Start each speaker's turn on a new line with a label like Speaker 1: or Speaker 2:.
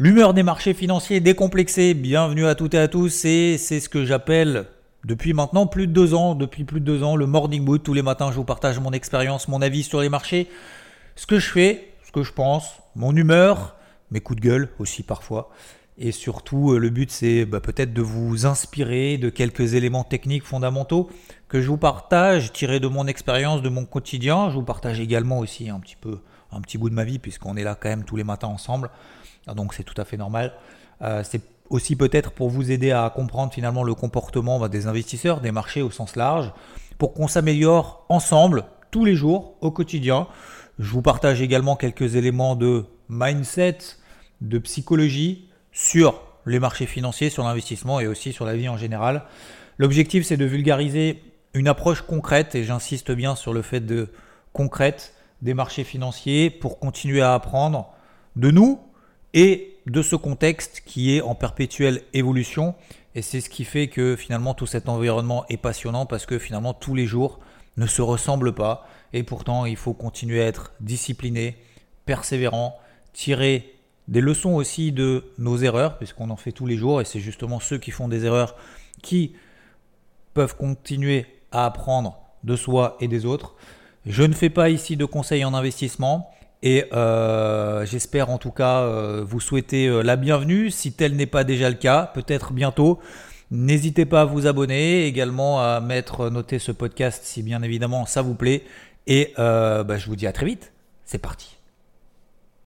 Speaker 1: L'humeur des marchés financiers décomplexée, bienvenue à toutes et à tous, et c'est ce que j'appelle depuis maintenant plus de deux ans, depuis plus de deux ans, le Morning Mood. Tous les matins, je vous partage mon expérience, mon avis sur les marchés, ce que je fais, ce que je pense, mon humeur, mes coups de gueule aussi parfois. Et surtout, euh, le but, c'est bah, peut-être de vous inspirer de quelques éléments techniques fondamentaux que je vous partage, tirés de mon expérience, de mon quotidien. Je vous partage également aussi un petit peu, un petit bout de ma vie, puisqu'on est là quand même tous les matins ensemble. Ah, donc c'est tout à fait normal. Euh, c'est aussi peut-être pour vous aider à comprendre finalement le comportement bah, des investisseurs, des marchés au sens large, pour qu'on s'améliore ensemble tous les jours, au quotidien. Je vous partage également quelques éléments de mindset, de psychologie sur les marchés financiers, sur l'investissement et aussi sur la vie en général. L'objectif, c'est de vulgariser une approche concrète, et j'insiste bien sur le fait de concrète des marchés financiers pour continuer à apprendre de nous, et de ce contexte qui est en perpétuelle évolution. Et c'est ce qui fait que finalement tout cet environnement est passionnant parce que finalement tous les jours ne se ressemblent pas. Et pourtant il faut continuer à être discipliné, persévérant, tirer des leçons aussi de nos erreurs, puisqu'on en fait tous les jours. Et c'est justement ceux qui font des erreurs qui peuvent continuer à apprendre de soi et des autres. Je ne fais pas ici de conseils en investissement. Et euh, j'espère en tout cas euh, vous souhaiter euh, la bienvenue. Si tel n'est pas déjà le cas, peut-être bientôt. N'hésitez pas à vous abonner, également à mettre noter ce podcast si bien évidemment ça vous plaît. Et bah, je vous dis à très vite. C'est parti.